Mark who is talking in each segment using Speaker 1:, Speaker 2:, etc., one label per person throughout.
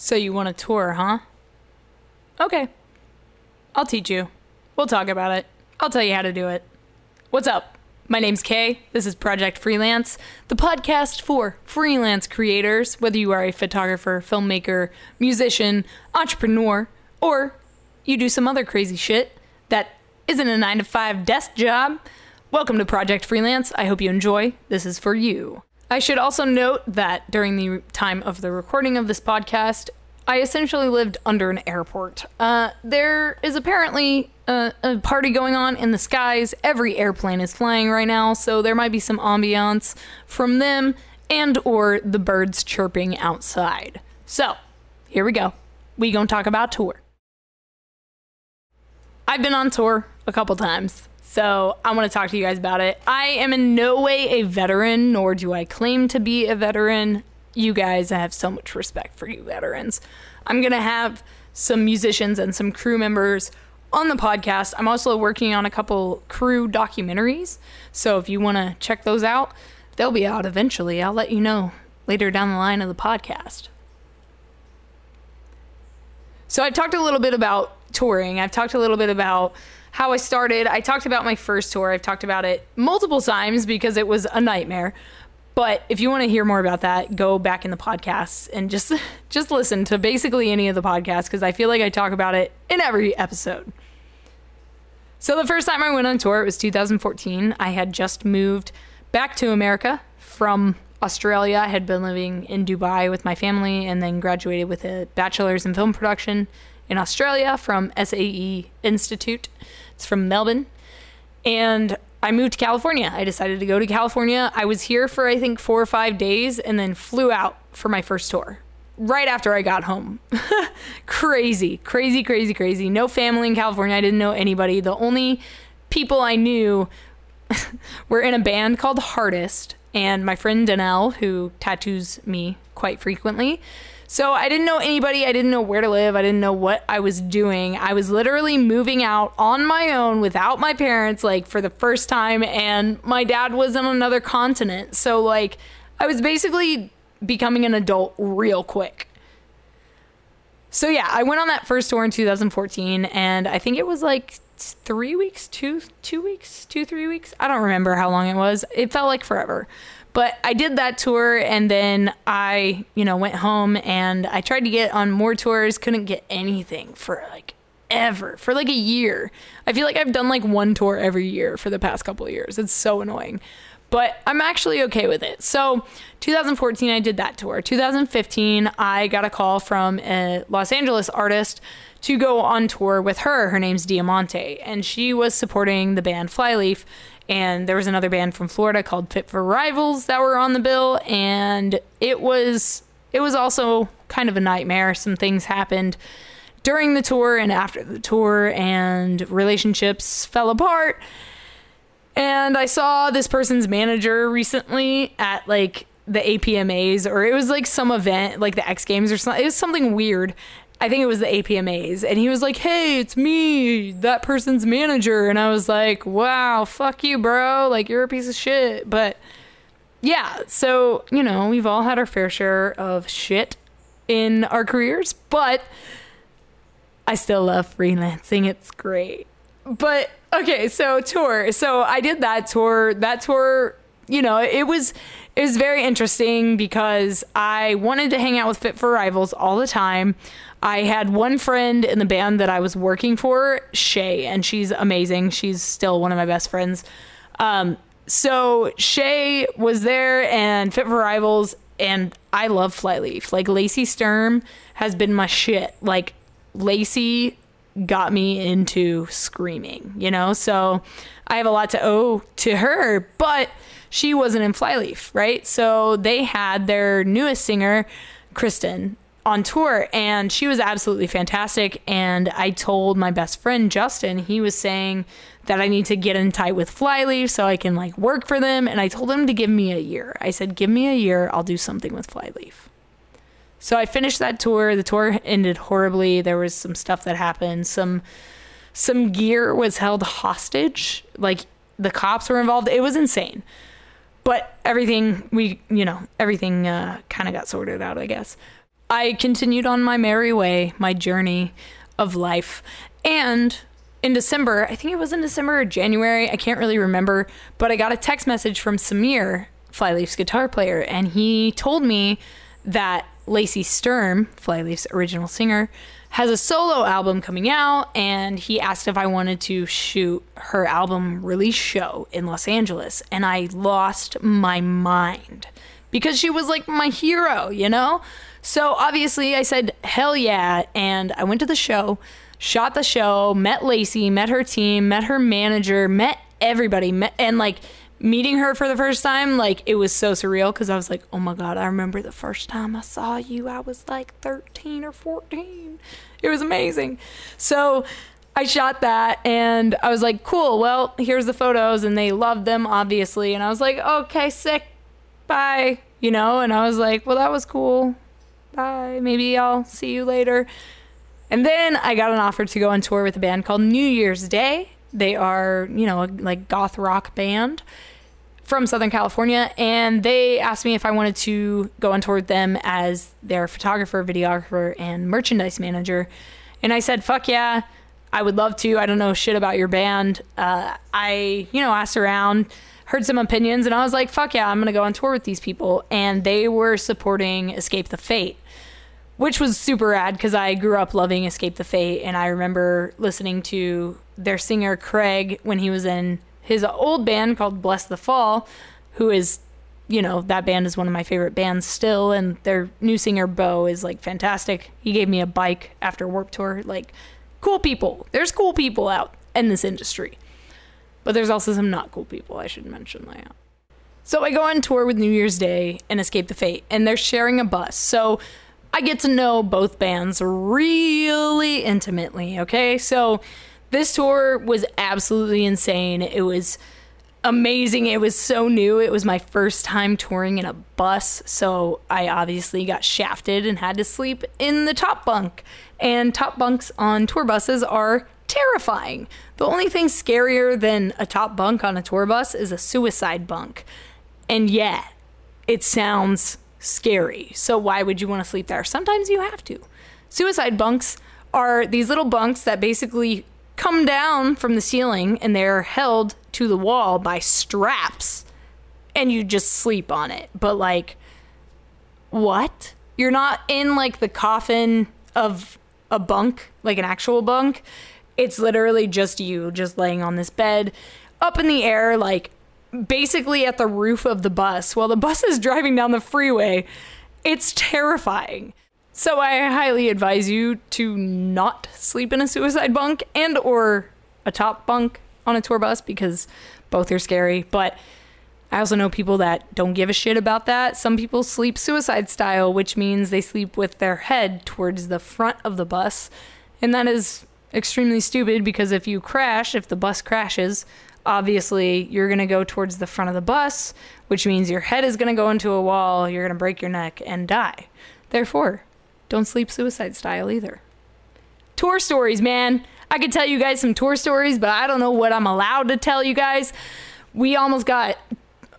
Speaker 1: So you want a tour, huh? Okay. I'll teach you. We'll talk about it. I'll tell you how to do it. What's up? My name's K. This is Project Freelance, the podcast for freelance creators, whether you are a photographer, filmmaker, musician, entrepreneur, or you do some other crazy shit that isn't a 9 to 5 desk job. Welcome to Project Freelance. I hope you enjoy. This is for you. I should also note that during the time of the recording of this podcast, I essentially lived under an airport. Uh, there is apparently a, a, party going on in the skies. Every airplane is flying right now, so there might be some ambiance from them and or the birds chirping outside. So, here we go. We gonna talk about tour. I've been on tour a couple times. So I want to talk to you guys about it. I am in no way a veteran, nor do I claim to be a veteran. You guys, I have so much respect for you veterans. I'm going to have some musicians and some crew members on the podcast. I'm also working on a couple crew documentaries. So if you want to check those out, they'll be out eventually. I'll let you know later down the line of the podcast. So I've talked a little bit about touring. I've talked a little bit about how I started. I talked about my first tour. I've talked about it multiple times because it was a nightmare. But if you want to hear more about that, go back in the podcasts and just just listen to basically any of the podcasts because I feel like I talk about it in every episode. So the first time I went on tour, it was 2014. I had just moved back to America from Australia. I had been living in Dubai with my family and then graduated with a bachelor's in film production in Australia from SAE Institute. It's from Melbourne. And I moved to California. I decided to go to California. I was here for I think 4 or 5 days and then flew out for my first tour. Right after I got home. crazy, crazy, crazy, crazy. No family in California. I didn't know anybody. The only people I knew were in a band called Hardest and my friend Danelle, who tattoos me quite frequently. So I didn't know anybody. I didn't know where to live. I didn't know what I was doing. I was literally moving out on my own without my parents, like for the first time. And my dad was on another continent. So, like, I was basically becoming an adult real quick. So, yeah, I went on that first tour in 2014. And I think it was like three weeks, two, two weeks, two, three weeks. I don't remember how long it was. It felt like forever. But I did that tour and then I, you know, went home and I tried to get on more tours, couldn't get anything for like ever, for like a year. I feel like I've done like one tour every year for the past couple of years. It's so annoying. But I'm actually okay with it. So, 2014, I did that tour. 2015, I got a call from a Los Angeles artist to go on tour with her. Her name's Diamante, and she was supporting the band Flyleaf and there was another band from Florida called Fit for Rivals that were on the bill. And it was it was also kind of a nightmare. Some things happened during the tour and after the tour and relationships fell apart. And I saw this person's manager recently at like the APMAs or it was like some event like the X Games or something it was something weird I think it was the APMAs, and he was like, "Hey, it's me, that person's manager," and I was like, "Wow, fuck you, bro! Like you're a piece of shit." But yeah, so you know, we've all had our fair share of shit in our careers, but I still love freelancing. It's great. But okay, so tour. So I did that tour. That tour, you know, it was it was very interesting because I wanted to hang out with Fit for Rivals all the time. I had one friend in the band that I was working for, Shay, and she's amazing. She's still one of my best friends. Um, so Shay was there and Fit for Rivals, and I love Flyleaf. Like Lacey Sturm has been my shit. Like Lacey got me into screaming, you know? So I have a lot to owe to her, but she wasn't in Flyleaf, right? So they had their newest singer, Kristen, on tour and she was absolutely fantastic and I told my best friend Justin he was saying that I need to get in tight with Flyleaf so I can like work for them and I told him to give me a year. I said give me a year, I'll do something with Flyleaf. So I finished that tour. The tour ended horribly. There was some stuff that happened. Some some gear was held hostage. Like the cops were involved. It was insane. But everything we, you know, everything uh, kind of got sorted out, I guess. I continued on my merry way, my journey of life. And in December, I think it was in December or January, I can't really remember, but I got a text message from Sameer, Flyleaf's guitar player, and he told me that Lacey Sturm, Flyleaf's original singer, has a solo album coming out, and he asked if I wanted to shoot her album release show in Los Angeles. And I lost my mind because she was like my hero, you know? So obviously I said, hell yeah. And I went to the show, shot the show, met Lacey, met her team, met her manager, met everybody, met, and like, meeting her for the first time, like it was so surreal because I was like, oh my God, I remember the first time I saw you. I was like 13 or 14. It was amazing. So I shot that and I was like, cool, well, here's the photos. And they loved them, obviously. And I was like, okay, sick. Bye. You know, and I was like, well, that was cool. Bye. Maybe I'll see you later. And then I got an offer to go on tour with a band called New Year's Day. They are, you know, like goth rock band from Southern California, and they asked me if I wanted to go on tour with them as their photographer, videographer, and merchandise manager. And I said, fuck yeah, I would love to. I don't know shit about your band. Uh, I, you know, asked around, heard some opinions, and I was like, fuck yeah, I'm going to go on tour with these people. And they were supporting Escape the Fate, which was super rad because I grew up loving Escape the Fate. And I remember listening to their singer, Craig, when he was in his old band called Bless the Fall, who is, you know, that band is one of my favorite bands still, and their new singer Beau is like fantastic. He gave me a bike after Warped Tour. Like, cool people. There's cool people out in this industry, but there's also some not cool people. I should mention that. So I go on tour with New Year's Day and Escape the Fate, and they're sharing a bus. So I get to know both bands really intimately. Okay, so this tour was absolutely insane. It was amazing. It was so new. It was my first time touring in a bus, so I obviously got shafted and had to sleep in the top bunk. And top bunks on tour buses are terrifying. The only thing scarier than a top bunk on a tour bus is a suicide bunk. And yeah, it sounds scary. So why would you want to sleep there? Sometimes you have to. Suicide bunks are these little bunks that basically come down from the ceiling and they're held to the wall by straps and you just sleep on it. But like what? You're not in like the coffin of a bunk, like an actual bunk. It's literally just you just laying on this bed up in the air like basically at the roof of the bus while the bus is driving down the freeway. It's terrifying. So I highly advise you to not sleep in a suicide bunk and or a top bunk on a tour bus because both are scary, but I also know people that don't give a shit about that. Some people sleep suicide style, which means they sleep with their head towards the front of the bus. And that is extremely stupid because if you crash, if the bus crashes, obviously you're going to go towards the front of the bus, which means your head is going to go into a wall, you're going to break your neck and die. Therefore, don't sleep suicide style either. Tour stories, man. I could tell you guys some tour stories, but I don't know what I'm allowed to tell you guys. We almost got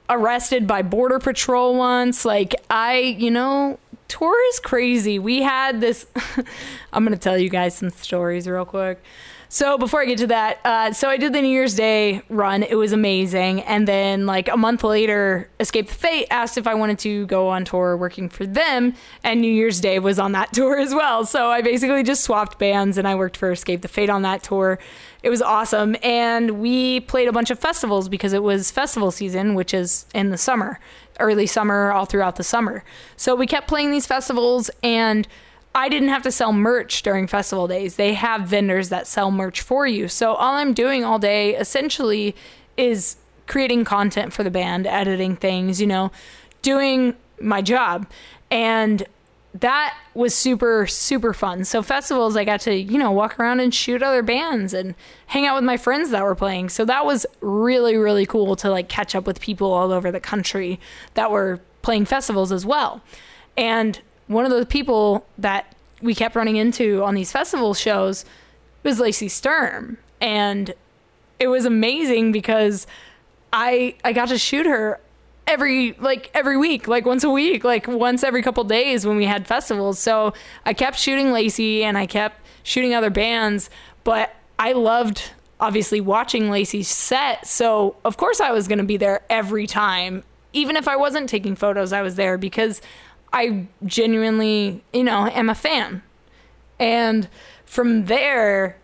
Speaker 1: arrested by Border Patrol once. Like, I, you know, tour is crazy. We had this. I'm going to tell you guys some stories real quick. So before I get to that, uh, so I did the New Year's Day run. It was amazing. And then like a month later, Escape the Fate asked if I wanted to go on tour working for them, and New Year's Day was on that tour as well. So I basically just swapped bands, and I worked for Escape the Fate on that tour. It was awesome, and we played a bunch of festivals because it was festival season, which is in the summer, early summer, all throughout the summer. So we kept playing these festivals and I didn't have to sell merch during festival days. They have vendors that sell merch for you. So all I'm doing all day essentially is creating content for the band, editing things, you know, doing my job. And that was super super fun. So festivals I got to, you know, walk around and shoot other bands and hang out with my friends that were playing. So that was really really cool to like catch up with people all over the country that were playing festivals as well. And one of those people that we kept running into on these festival shows was Lacey Sturm. And it was amazing because I I got to shoot her every like every week, like once a week, like once every couple days when we had festivals. So I kept shooting Lacey and I kept shooting other bands, but I loved obviously watching Lacey's set. So of course I was going to be there every time. Even if I wasn't taking photos, I was there because I genuinely, you know, am a fan. And from there,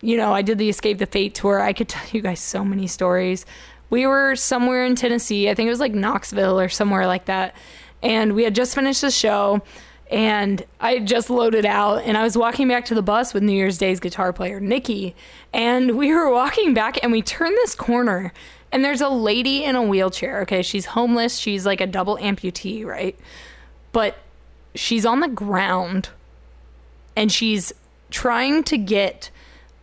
Speaker 1: you know, I did the Escape the Fate tour. I could tell you guys so many stories. We were somewhere in Tennessee. I think it was like Knoxville or somewhere like that. And we had just finished the show and I just loaded out and I was walking back to the bus with New Year's Day's guitar player Nikki and we were walking back and we turned this corner and there's a lady in a wheelchair. Okay, she's homeless. She's like a double amputee, right? But she's on the ground and she's trying to get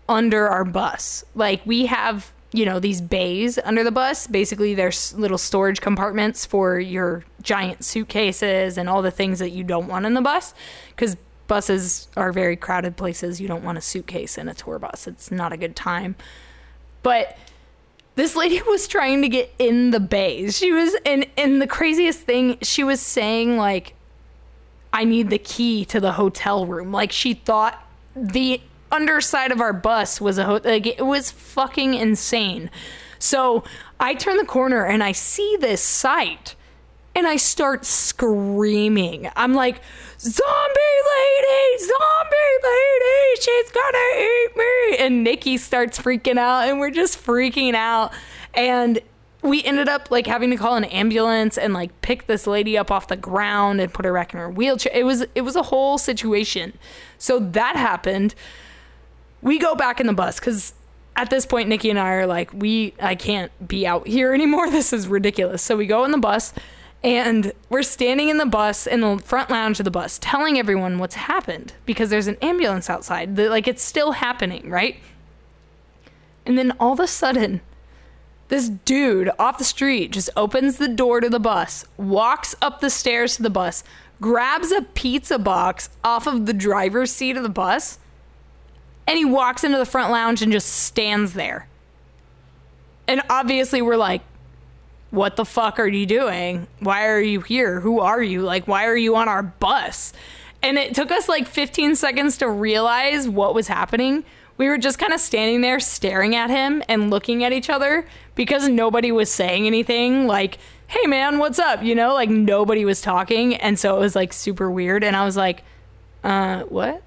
Speaker 1: under our bus. Like we have, you know, these bays under the bus. Basically, there's little storage compartments for your giant suitcases and all the things that you don't want in the bus cuz buses are very crowded places. You don't want a suitcase in a tour bus. It's not a good time. But this lady was trying to get in the bays. She was and and the craziest thing, she was saying like I need the key to the hotel room. Like she thought the underside of our bus was a ho- like it was fucking insane. So I turn the corner and I see this sight and I start screaming. I'm like, zombie lady, zombie lady, she's gonna eat me. And Nikki starts freaking out and we're just freaking out. And we ended up like having to call an ambulance and like pick this lady up off the ground and put her back in her wheelchair. It was it was a whole situation. So that happened. We go back in the bus cuz at this point Nikki and I are like we I can't be out here anymore. This is ridiculous. So we go in the bus and we're standing in the bus in the front lounge of the bus telling everyone what's happened because there's an ambulance outside. The, like it's still happening, right? And then all of a sudden this dude off the street just opens the door to the bus, walks up the stairs to the bus, grabs a pizza box off of the driver's seat of the bus, and he walks into the front lounge and just stands there. And obviously, we're like, what the fuck are you doing? Why are you here? Who are you? Like, why are you on our bus? And it took us like 15 seconds to realize what was happening. We were just kind of standing there staring at him and looking at each other because nobody was saying anything like, hey man, what's up? You know, like nobody was talking. And so it was like super weird. And I was like, uh, what?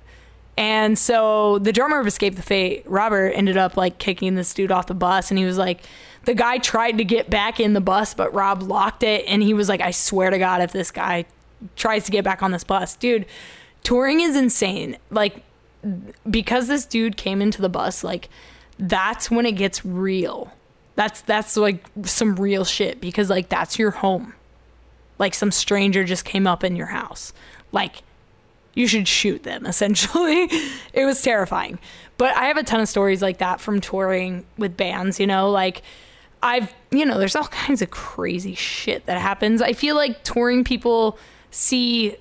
Speaker 1: And so the drummer of Escape the Fate, Robert, ended up like kicking this dude off the bus. And he was like, the guy tried to get back in the bus, but Rob locked it. And he was like, I swear to God, if this guy tries to get back on this bus, dude, touring is insane. Like, because this dude came into the bus, like, that's when it gets real. That's that's like some real shit because like that's your home. Like some stranger just came up in your house. Like you should shoot them essentially. it was terrifying. But I have a ton of stories like that from touring with bands, you know, like I've, you know, there's all kinds of crazy shit that happens. I feel like touring people see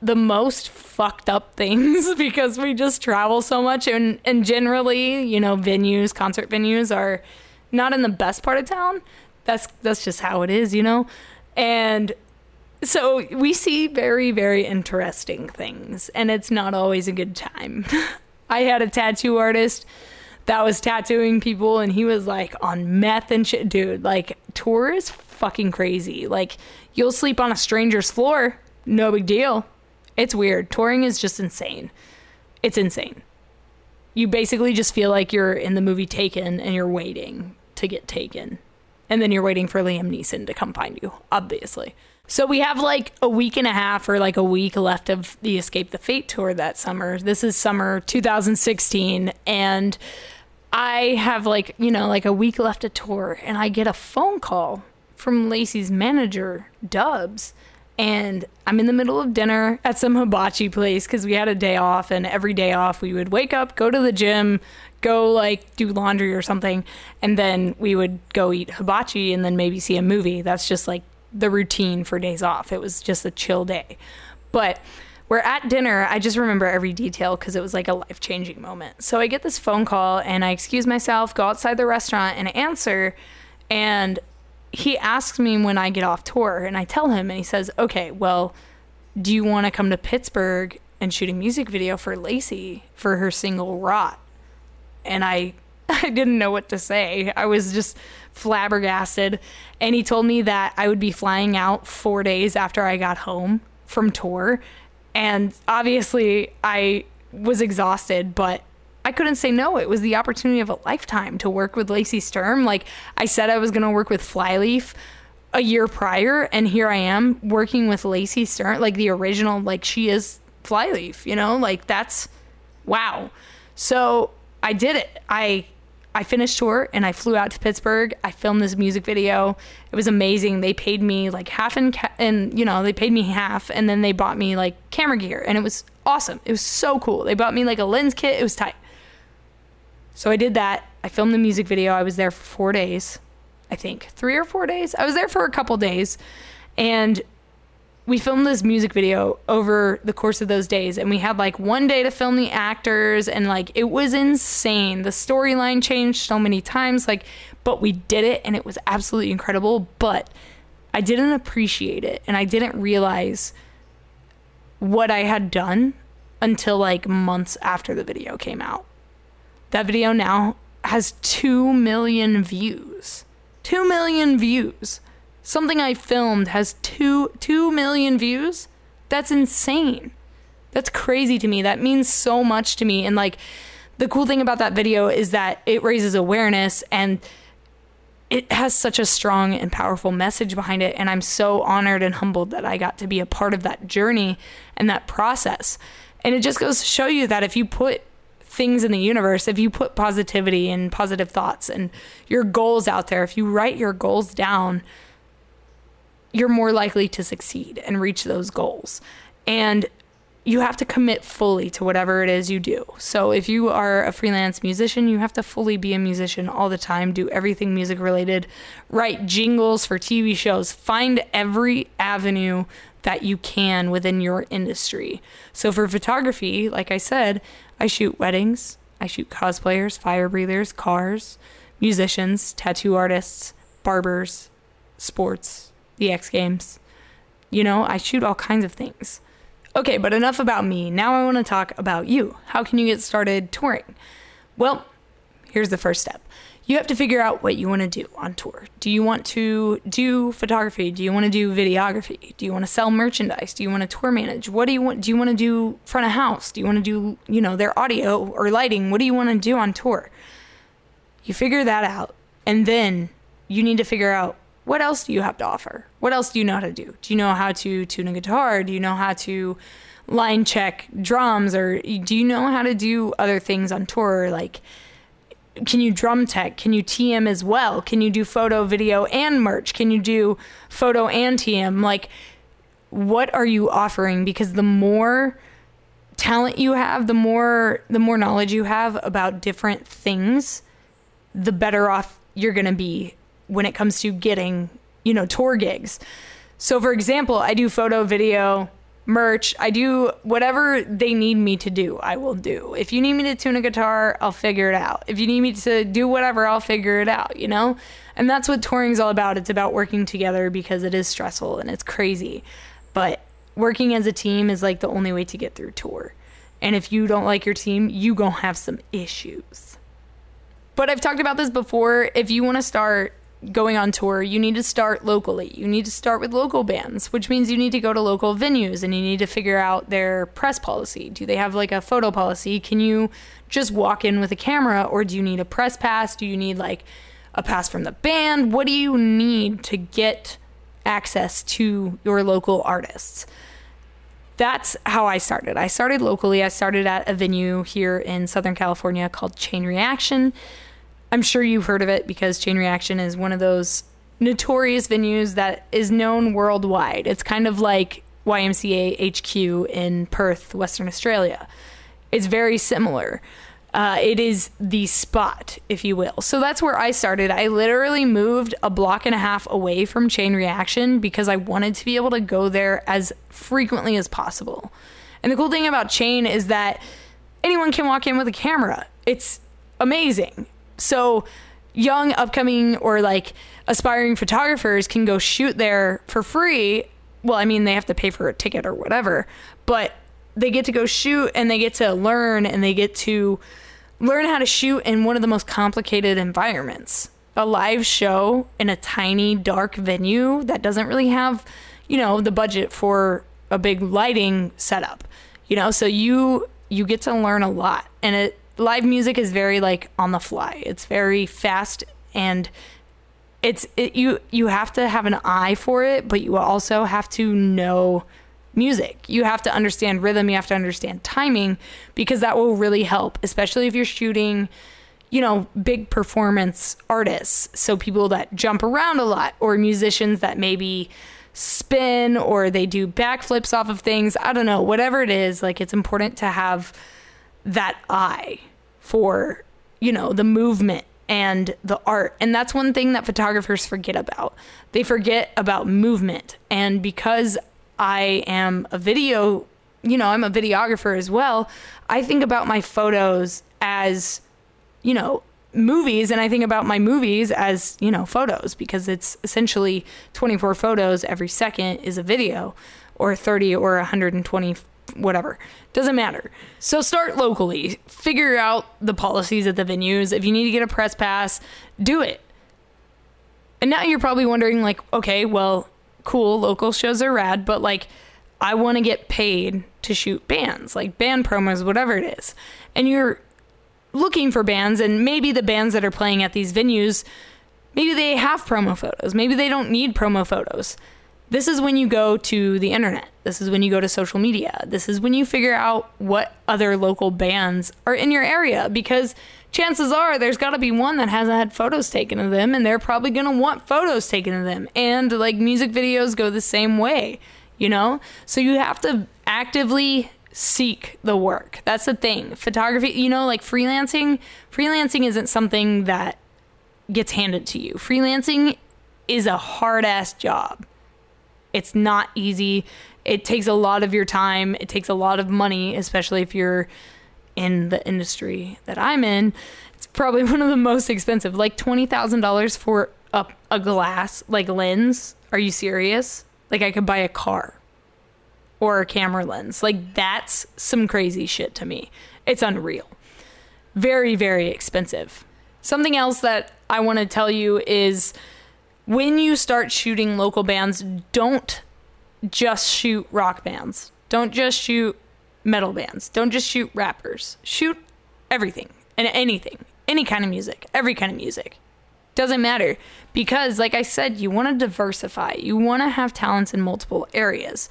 Speaker 1: the most fucked up things because we just travel so much and and generally, you know, venues, concert venues are not in the best part of town. That's that's just how it is, you know. And so we see very very interesting things and it's not always a good time. I had a tattoo artist that was tattooing people and he was like on meth and shit. Dude like tour is fucking crazy. Like you'll sleep on a stranger's floor. No big deal. It's weird. Touring is just insane. It's insane. You basically just feel like you're in the movie taken and you're waiting to get taken. And then you're waiting for Liam Neeson to come find you, obviously. So we have like a week and a half or like a week left of the Escape the Fate tour that summer. This is summer 2016 and I have like, you know, like a week left of tour and I get a phone call from Lacey's manager, Dubs, and I'm in the middle of dinner at some hibachi place because we had a day off, and every day off we would wake up, go to the gym, go like do laundry or something, and then we would go eat hibachi and then maybe see a movie. That's just like the routine for days off. It was just a chill day. But we're at dinner. I just remember every detail because it was like a life changing moment. So I get this phone call and I excuse myself, go outside the restaurant and answer. And he asks me when I get off tour, and I tell him, and he says, "Okay, well, do you want to come to Pittsburgh and shoot a music video for Lacey for her single Rot?" And I, I didn't know what to say. I was just flabbergasted. And he told me that I would be flying out four days after I got home from tour, and obviously I was exhausted, but I couldn't say no. It was the opportunity of a lifetime to work with Lacey Sturm. Like I said, I was going to work with Flyleaf a year prior, and here I am working with Lacey Sturm, like the original, like she is Flyleaf, you know, like that's wow. So I did it. I I finished tour and I flew out to Pittsburgh. I filmed this music video. It was amazing. They paid me like half in ca- and you know, they paid me half and then they bought me like camera gear and it was awesome. It was so cool. They bought me like a lens kit. It was tight. So I did that. I filmed the music video. I was there for 4 days. I think 3 or 4 days. I was there for a couple days and we filmed this music video over the course of those days and we had like one day to film the actors and like it was insane. The storyline changed so many times like but we did it and it was absolutely incredible but i didn't appreciate it and i didn't realize what i had done until like months after the video came out. That video now has 2 million views. 2 million views something I filmed has two two million views. That's insane. That's crazy to me. That means so much to me. And like the cool thing about that video is that it raises awareness and it has such a strong and powerful message behind it. And I'm so honored and humbled that I got to be a part of that journey and that process. And it just goes to show you that if you put things in the universe, if you put positivity and positive thoughts and your goals out there, if you write your goals down, you're more likely to succeed and reach those goals. And you have to commit fully to whatever it is you do. So if you are a freelance musician, you have to fully be a musician all the time, do everything music related, write jingles for TV shows, find every avenue that you can within your industry. So for photography, like I said, I shoot weddings, I shoot cosplayers, fire breathers, cars, musicians, tattoo artists, barbers, sports, the X Games. You know, I shoot all kinds of things. Okay, but enough about me. Now I want to talk about you. How can you get started touring? Well, here's the first step. You have to figure out what you want to do on tour. Do you want to do photography? Do you want to do videography? Do you want to sell merchandise? Do you want to tour manage? What do you want? Do you want to do front of house? Do you want to do, you know, their audio or lighting? What do you want to do on tour? You figure that out. And then you need to figure out what else do you have to offer? What else do you know how to do? Do you know how to tune a guitar? Do you know how to line check drums? Or do you know how to do other things on tour? Like, can you drum tech? Can you TM as well? Can you do photo, video, and merch? Can you do photo and TM? Like, what are you offering? Because the more talent you have, the more the more knowledge you have about different things, the better off you're going to be when it comes to getting, you know, tour gigs. So, for example, I do photo, video, merch. I do whatever they need me to do, I will do. If you need me to tune a guitar, I'll figure it out. If you need me to do whatever, I'll figure it out, you know? And that's what touring's all about. It's about working together because it is stressful and it's crazy. But working as a team is like the only way to get through tour. And if you don't like your team, you going to have some issues. But I've talked about this before. If you want to start going on tour, you need to start locally. You need to start with local bands, which means you need to go to local venues and you need to figure out their press policy. Do they have like a photo policy? Can you just walk in with a camera or do you need a press pass? Do you need like a pass from the band? What do you need to get access to your local artists? That's how I started. I started locally. I started at a venue here in Southern California called Chain Reaction. I'm sure you've heard of it because Chain Reaction is one of those notorious venues that is known worldwide. It's kind of like YMCA HQ in Perth, Western Australia. It's very similar. Uh, it is the spot, if you will. So that's where I started. I literally moved a block and a half away from Chain Reaction because I wanted to be able to go there as frequently as possible. And the cool thing about Chain is that anyone can walk in with a camera. It's amazing. So young upcoming or like aspiring photographers can go shoot there for free. Well i mean they have to pay for a ticket or whatever but they get to go shoot and they get to learn and they get to learn how to shoot in one of the most complicated environments. A live show in a tiny dark venue that doesn't really have you know the budget for a big lighting setup you know? So you you get to learn a lot and it live music is very like on the fly. It's very fast and it's it, you you have to have an eye for it but you also have to know music. You have to understand rhythm you have to understand timing because that will really help especially if you're shooting you know big performance artists. So people that jump around a lot or musicians that maybe spin or they do backflips off of things. I don't know whatever it is like it's important to have that eye for you know the movement and the art. And that's one thing that photographers forget about. They forget about movement. And because I am a video, you know, I'm a videographer as well, I think about my photos as, you know, movies and I think about my movies as, you know, photos because it's essentially 24 photos every second is a video or 30 or 120 whatever. Doesn't matter. So start locally. Figure out the policies at the venues. If you need to get a press pass, do it. And now you're probably wondering, like, okay, well, cool, local shows are rad, but like, I want to get paid to shoot bands, like band promos, whatever it is. And you're looking for bands, and maybe the bands that are playing at these venues, maybe they have promo photos. Maybe they don't need promo photos. This is when you go to the internet. This is when you go to social media. This is when you figure out what other local bands are in your area because chances are there's got to be one that hasn't had photos taken of them and they're probably going to want photos taken of them. And like music videos go the same way, you know? So you have to actively seek the work. That's the thing. Photography, you know, like freelancing, freelancing isn't something that gets handed to you. Freelancing is a hard ass job. It's not easy. It takes a lot of your time. It takes a lot of money, especially if you're in the industry that I'm in. It's probably one of the most expensive, like $20,000 for a, a glass, like lens. Are you serious? Like, I could buy a car or a camera lens. Like, that's some crazy shit to me. It's unreal. Very, very expensive. Something else that I want to tell you is when you start shooting local bands, don't just shoot rock bands. Don't just shoot metal bands. Don't just shoot rappers. Shoot everything and anything, any kind of music, every kind of music. Doesn't matter because, like I said, you want to diversify. You want to have talents in multiple areas.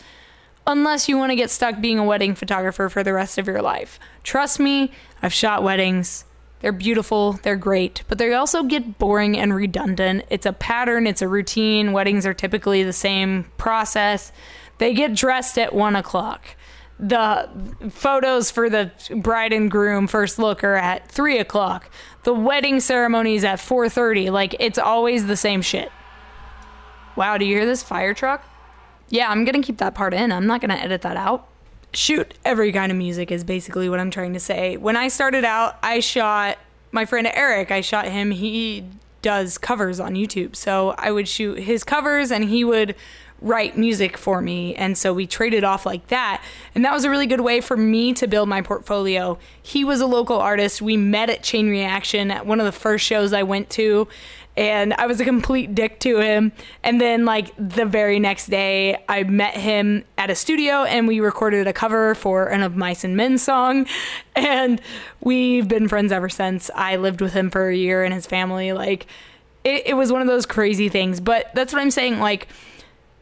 Speaker 1: Unless you want to get stuck being a wedding photographer for the rest of your life. Trust me, I've shot weddings. They're beautiful, they're great, but they also get boring and redundant. It's a pattern, it's a routine. Weddings are typically the same process. They get dressed at one o'clock. The photos for the bride and groom first look are at three o'clock. The wedding ceremony is at four thirty. Like it's always the same shit. Wow, do you hear this fire truck? Yeah, I'm gonna keep that part in. I'm not gonna edit that out shoot every kind of music is basically what I'm trying to say. When I started out, I shot my friend Eric. I shot him. He does covers on YouTube. So I would shoot his covers and he would write music for me. And so we traded off like that. And that was a really good way for me to build my portfolio. He was a local artist. We met at Chain Reaction at one of the first shows I went to and I was a complete dick to him. And then, like, the very next day, I met him at a studio and we recorded a cover for an of Mice and Men song. And we've been friends ever since. I lived with him for a year and his family. Like, it, it was one of those crazy things. But that's what I'm saying. Like,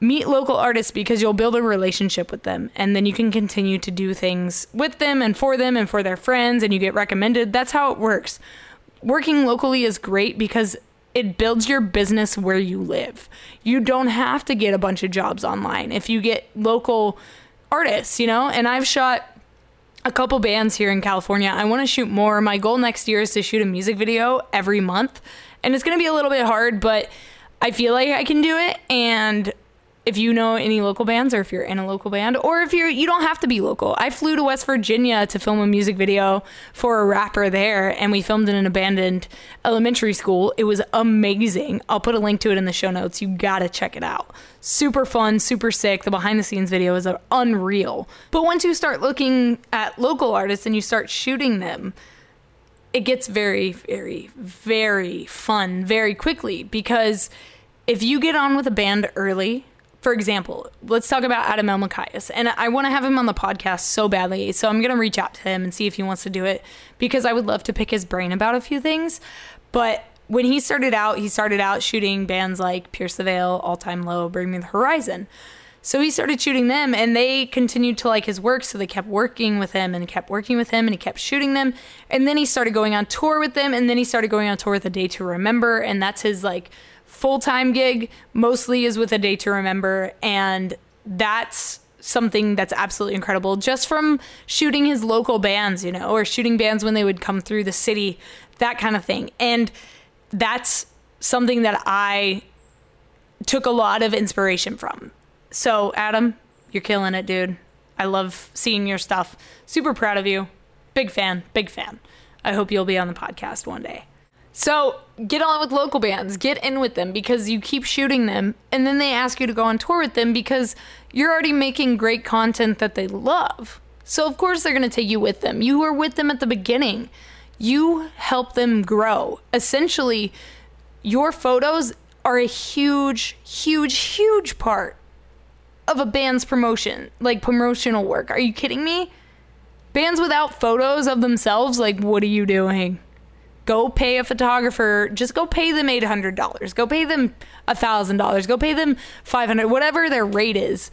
Speaker 1: meet local artists because you'll build a relationship with them and then you can continue to do things with them and for them and for their friends and you get recommended. That's how it works. Working locally is great because it builds your business where you live. You don't have to get a bunch of jobs online if you get local artists, you know? And I've shot a couple bands here in California. I want to shoot more. My goal next year is to shoot a music video every month. And it's going to be a little bit hard, but I feel like I can do it and if you know any local bands or if you're in a local band or if you're you don't have to be local. I flew to West Virginia to film a music video for a rapper there and we filmed in an abandoned elementary school. It was amazing. I'll put a link to it in the show notes. You got to check it out. Super fun, super sick. The behind the scenes video is unreal. But once you start looking at local artists and you start shooting them, it gets very very very fun very quickly because if you get on with a band early for example, let's talk about Adam Elmakias. And I want to have him on the podcast so badly. So I'm going to reach out to him and see if he wants to do it because I would love to pick his brain about a few things. But when he started out, he started out shooting bands like Pierce the Veil, All Time Low, Bring Me the Horizon. So he started shooting them and they continued to like his work. So they kept working with him and kept working with him and he kept shooting them. And then he started going on tour with them. And then he started going on tour with A Day to Remember. And that's his like full time gig mostly is with A Day to Remember. And that's something that's absolutely incredible just from shooting his local bands, you know, or shooting bands when they would come through the city, that kind of thing. And that's something that I took a lot of inspiration from. So, Adam, you're killing it, dude. I love seeing your stuff. Super proud of you. Big fan, big fan. I hope you'll be on the podcast one day. So get on with local bands, get in with them because you keep shooting them, and then they ask you to go on tour with them because you're already making great content that they love. So, of course, they're going to take you with them. You were with them at the beginning, you help them grow. Essentially, your photos are a huge, huge, huge part of a band's promotion, like promotional work. Are you kidding me? Bands without photos of themselves, like, what are you doing? Go pay a photographer just go pay them $800 go pay them $1000 go pay them 500 whatever their rate is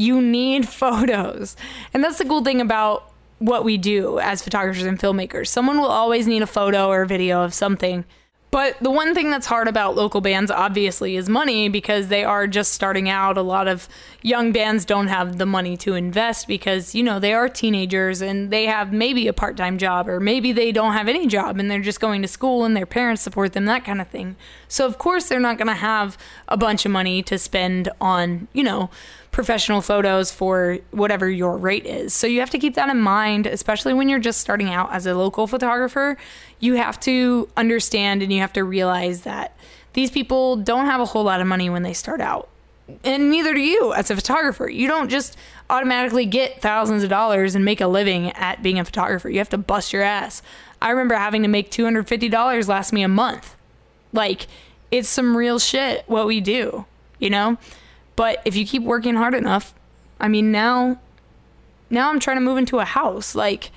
Speaker 1: you need photos. And that's the cool thing about what we do as photographers and filmmakers. Someone will always need a photo or a video of something but the one thing that's hard about local bands, obviously, is money because they are just starting out. A lot of young bands don't have the money to invest because, you know, they are teenagers and they have maybe a part time job or maybe they don't have any job and they're just going to school and their parents support them, that kind of thing. So, of course, they're not going to have a bunch of money to spend on, you know, professional photos for whatever your rate is. So you have to keep that in mind, especially when you're just starting out as a local photographer. You have to understand and you have to realize that these people don't have a whole lot of money when they start out. And neither do you as a photographer. You don't just automatically get thousands of dollars and make a living at being a photographer. You have to bust your ass. I remember having to make $250 last me a month. Like, it's some real shit what we do, you know? But if you keep working hard enough, I mean, now now I'm trying to move into a house. Like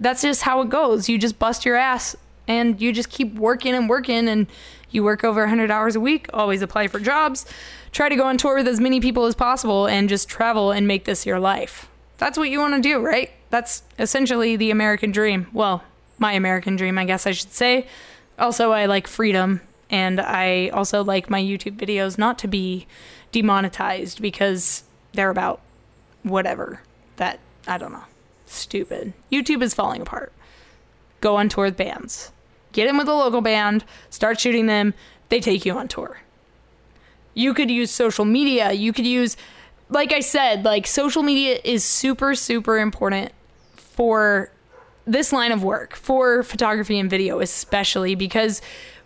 Speaker 1: that's just how it goes. You just bust your ass and you just keep working and working and you work over 100 hours a week, always apply for jobs, try to go on tour with as many people as possible and just travel and make this your life. That's what you want to do, right? That's essentially the American dream. Well, my American dream, I guess I should say. Also, I like freedom and I also like my YouTube videos not to be demonetized because they're about whatever that I don't know. Stupid. YouTube is falling apart. Go on tour with bands. Get in with a local band, start shooting them, they take you on tour. You could use social media. You could use like I said, like social media is super super important for this line of work, for photography and video especially because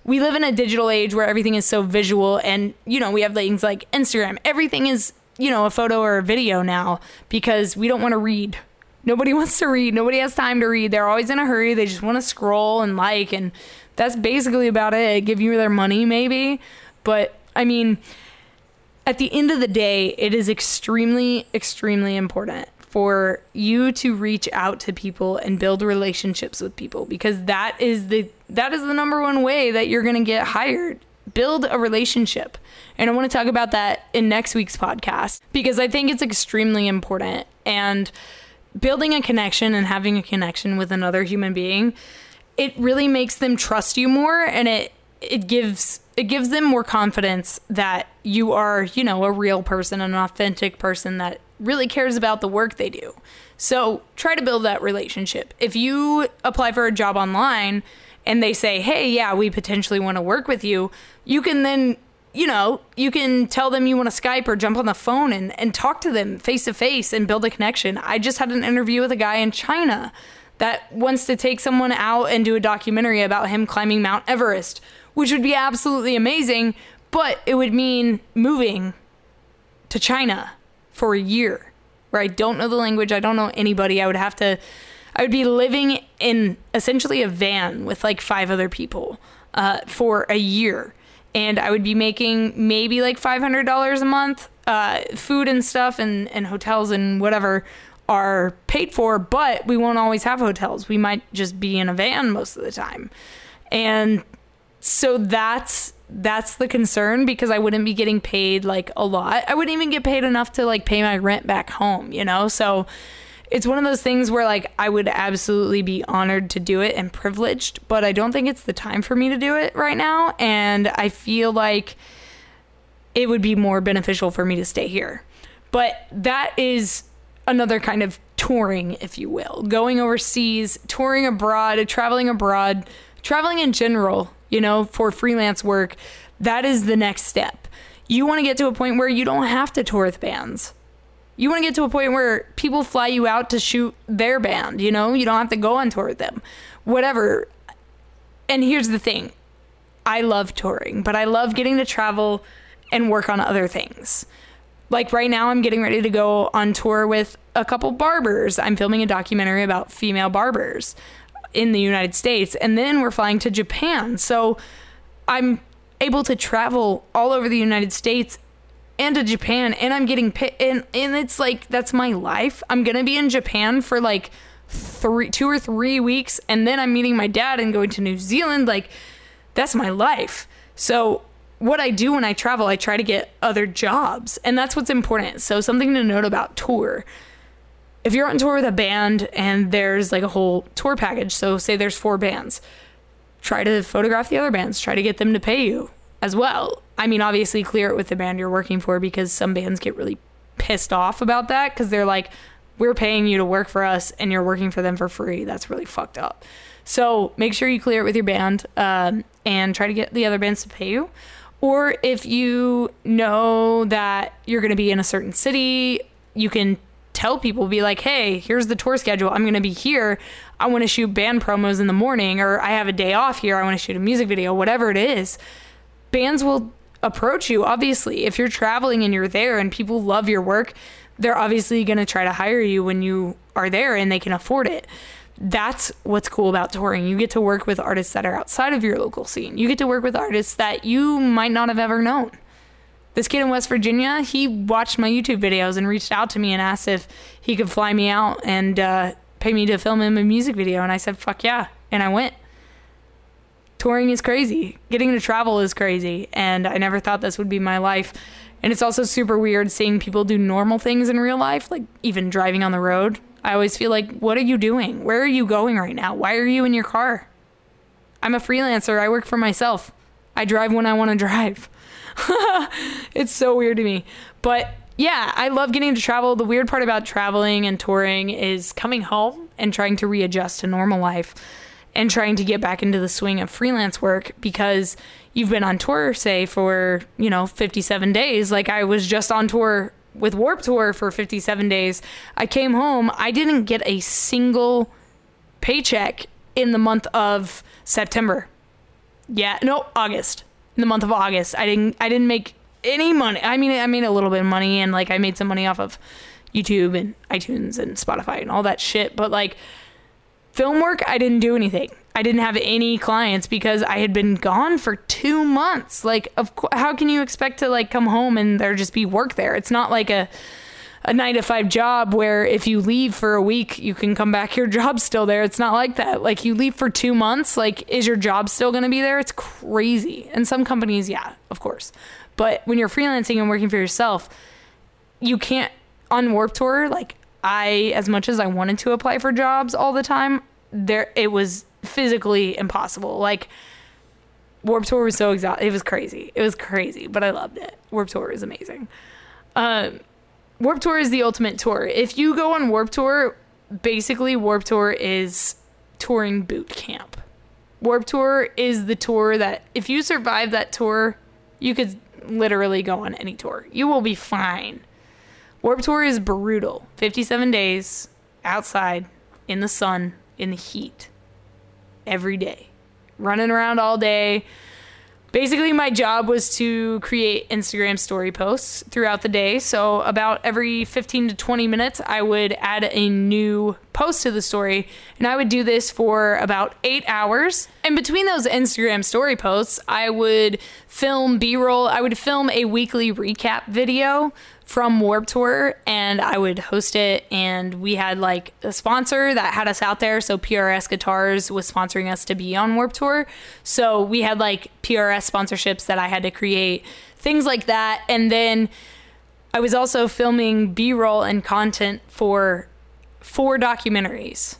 Speaker 1: we live in a digital age where everything is so visual and you know we have things like instagram. Everything is you know a photo or a video now because we don't want to read. Nobody wants to read. Nobody has time to read. They're always in a hurry. They just want to scroll and like and that's basically about it. Give you their money maybe. But i mean at the end of the day it is extremely extremely important for you to reach out to people and build relationships with people because that is the that is the number one way that you're going to get hired. Build a relationship. And i want to talk about that in next week's podcast because i think it's extremely important. And building a connection and having a connection with another human being it really makes them trust you more and it it gives it gives them more confidence that you are you know a real person an authentic person that really cares about the work they do. So try to build that relationship. If you apply for a job online and they say, hey, yeah, we potentially want to work with you, you can then you know, you can tell them you want to Skype or jump on the phone and, and talk to them face to face and build a connection. I just had an interview with a guy in China that wants to take someone out and do a documentary about him climbing Mount Everest, which would be absolutely amazing, but it would mean moving to China for a year where I don't know the language, I don't know anybody. I would have to, I would be living in essentially a van with like five other people uh, for a year. And I would be making maybe like $500 a month. Uh, food and stuff and, and hotels and whatever are paid for, but we won't always have hotels. We might just be in a van most of the time. And so that's that's the concern because I wouldn't be getting paid like a lot. I wouldn't even get paid enough to like pay my rent back home, you know? So it's one of those things where like I would absolutely be honored to do it and privileged, but I don't think it's the time for me to do it right now and I feel like it would be more beneficial for me to stay here. But that is another kind of touring, if you will, going overseas, touring abroad, traveling abroad, traveling in general, you know, for freelance work. That is the next step. You want to get to a point where you don't have to tour with bands. You want to get to a point where people fly you out to shoot their band, you know? You don't have to go on tour with them. Whatever. And here's the thing I love touring, but I love getting to travel and work on other things. Like right now, I'm getting ready to go on tour with a couple barbers. I'm filming a documentary about female barbers in the United States, and then we're flying to Japan. So I'm able to travel all over the United States and to Japan, and I'm getting paid. And, and it's like, that's my life. I'm to be in Japan for like three, two or three weeks, and then I'm meeting my dad and going to New Zealand. Like, that's my life. So what I do when I travel, I try to get other jobs, and that's what's important. So, something to note about tour. If you're on tour with a band and there's like a whole tour package, so say there's four bands, try to photograph the other bands, try to get them to pay you as well. I mean, obviously, clear it with the band you're working for because some bands get really pissed off about that because they're like, we're paying you to work for us and you're working for them for free. That's really fucked up. So make sure you clear it with your band um, and try to get the other bands to pay you. Or if you know that you're going to be in a certain city, you can tell people, be like, hey, here's the tour schedule. I'm going to be here. I want to shoot band promos in the morning, or I have a day off here. I want to shoot a music video, whatever it is. Bands will approach you, obviously. If you're traveling and you're there and people love your work, they're obviously going to try to hire you when you are there and they can afford it that's what's cool about touring. You get to work with artists that are outside of your local scene. You get to work with artists that you might not have ever known. This kid in West Virginia, he watched my YouTube videos and reached out to me and asked if he could fly me out and uh, pay me to film him a music video. And I said, fuck yeah. And I went. Touring is crazy. Getting to travel is crazy. And I never thought this would be my life. And it's also super weird seeing people do normal things in real life, like even driving on the road. I always feel like, what are you doing? Where are you going right now? Why are you in your car? I'm a freelancer. I work for myself. I drive when I want to drive. it's so weird to me. But yeah, I love getting to travel. The weird part about traveling and touring is coming home and trying to readjust to normal life and trying to get back into the swing of freelance work because you've been on tour, say, for, you know, 57 days. Like I was just on tour with Warped Tour for 57 days. I came home, I didn't get a single paycheck in the month of September. Yeah, no, August. In the month of August, I didn't I didn't make any money. I mean, I made a little bit of money and like I made some money off of YouTube and iTunes and Spotify and all that shit, but like film work, I didn't do anything. I didn't have any clients because I had been gone for two months. Like, of co- how can you expect to like come home and there just be work there? It's not like a a nine to five job where if you leave for a week, you can come back. Your job's still there. It's not like that. Like you leave for two months, like is your job still going to be there? It's crazy. And some companies, yeah, of course. But when you're freelancing and working for yourself, you can't on Warped Tour. Like I, as much as I wanted to apply for jobs all the time, there it was physically impossible. Like Warped Tour was so exhausting. It was crazy. It was crazy, but I loved it. Warped Tour is amazing. Um, Warped Tour is the ultimate tour. If you go on Warped Tour, basically Warped Tour is touring boot camp. Warped Tour is the tour that if you survive that tour, you could literally go on any tour. You will be fine. Warped Tour is brutal. 57 days outside in the sun, in the heat, every day, running around all day. Basically, my job was to create Instagram story posts throughout the day. So, about every 15 to 20 minutes, I would add a new post to the story. And I would do this for about eight hours. And between those Instagram story posts, I would film B roll, I would film a weekly recap video from Warped Tour and I would host it. And we had like a sponsor that had us out there. So PRS Guitars was sponsoring us to be on Warped Tour. So we had like PRS sponsorships that I had to create, things like that. And then I was also filming B roll and content for four documentaries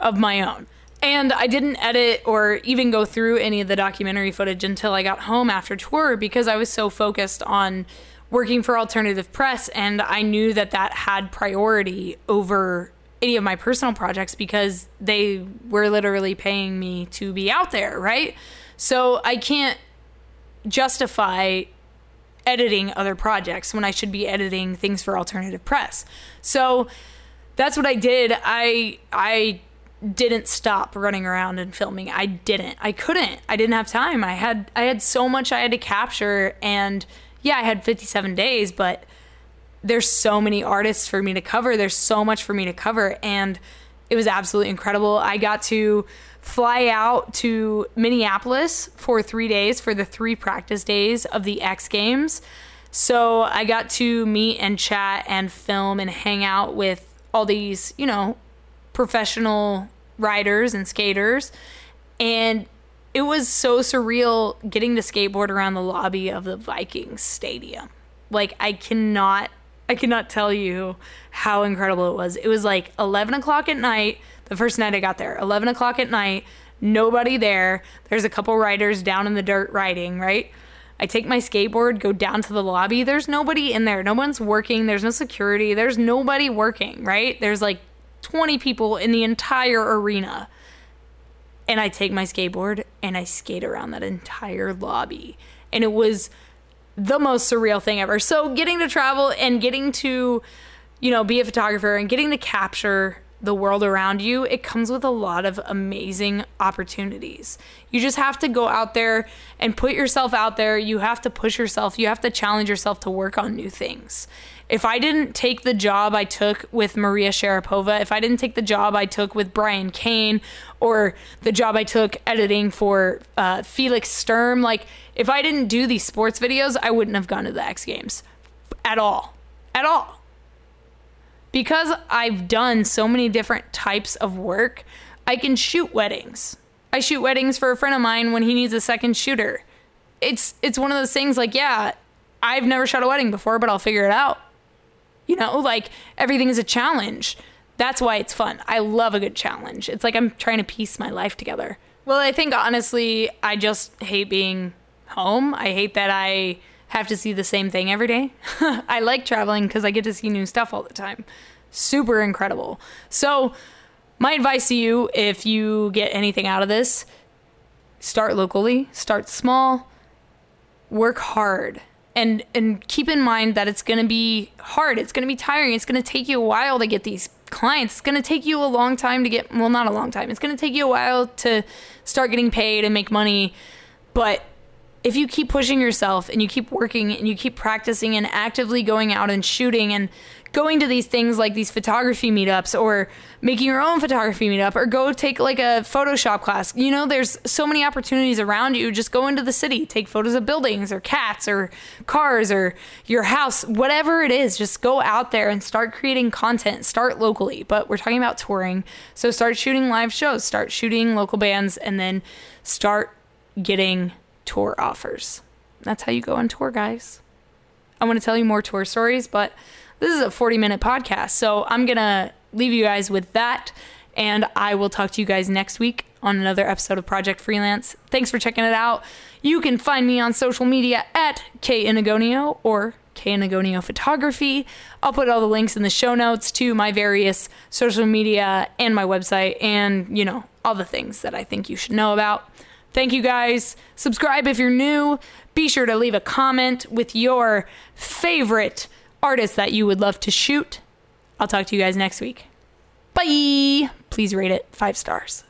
Speaker 1: of my own. And I didn't edit or even go through any of the documentary footage until I got home after tour because I was so focused on working for alternative press and I knew that that had priority over any of my personal projects because they were literally paying me to be out there, right? So I can't justify editing other projects when I should be editing things for alternative press. So that's what I did. I I didn't stop running around and filming. I didn't. I couldn't. I didn't have time. I had I had so much I had to capture and yeah, I had 57 days, but there's so many artists for me to cover. There's so much for me to cover. And it was absolutely incredible. I got to fly out to Minneapolis for three days for the three practice days of the X Games. So I got to meet and chat and film and hang out with all these, you know, professional riders and skaters. And it was so surreal getting to skateboard around the lobby of the Vikings stadium. Like I cannot I cannot tell you how incredible it was. It was like 11 o'clock at night, the first night I got there. 11 o'clock at night, nobody there. There's a couple riders down in the dirt riding, right? I take my skateboard, go down to the lobby. There's nobody in there. No one's working. There's no security. There's nobody working, right? There's like 20 people in the entire arena and I take my skateboard and I skate around that entire lobby. And it was the most surreal thing ever. So getting to travel and getting to, you know, be a photographer and getting to capture the world around you, it comes with a lot of amazing opportunities. You just have to go out there and put yourself out there. You have to push yourself. You have to challenge yourself to work on new things if I didn't take the job I took with Maria Sharapova, if I didn't take the job I took with Brian Kane, or the job I took editing for uh, Felix Sturm, like if I didn't do these sports videos, I wouldn't have gone to the X Games at all. At all. Because I've done so many different types of work, I can shoot weddings. I shoot weddings for a friend of mine when he needs a second shooter. It's it's one of those things like, yeah, I've never shot a wedding before, but I'll figure it out. You know, like everything is a challenge. That's why it's fun. I love a good challenge. It's like I'm trying to piece my life together. Well, I think honestly, I just hate being home. I hate that I have to see the same thing every day. I like traveling because I get to see new stuff all the time. Super incredible. So, my advice to you if you get anything out of this, start locally, start small, work hard and and keep in mind that it's going to be hard it's going to be tiring it's going to take you a while to get these clients it's going to take you a long time to get well not a long time it's going to take you a while to start getting paid and make money but if you keep pushing yourself and you keep working and you keep practicing and actively going out and shooting and going to these things like these photography meetups or making your own photography meetup or go take like a Photoshop class. You know, there's so many opportunities around you. Just go into the city, take photos of buildings or cats or cars or your house, whatever it is. Just go out there and start creating content. Start locally, but we're talking about touring. So start shooting live shows, start shooting local bands, and then start getting tour offers. That's how you go on tour, guys. I want to tell you more tour stories, but this is a 40 minute podcast. So I'm going to leave you guys with that. And I will talk to you guys next week on another episode of Project Freelance. Thanks for checking it out. You can find me on social media at K Enagonio or K Enagonio Photography. I'll put all the links in the show notes to my various social media and my website and, you know, all the things that I think you should know about. Thank you guys. Subscribe if you're new. Be sure to leave a comment with your favorite artist that you would love to shoot. I'll talk to you guys next week. Bye. Please rate it five stars.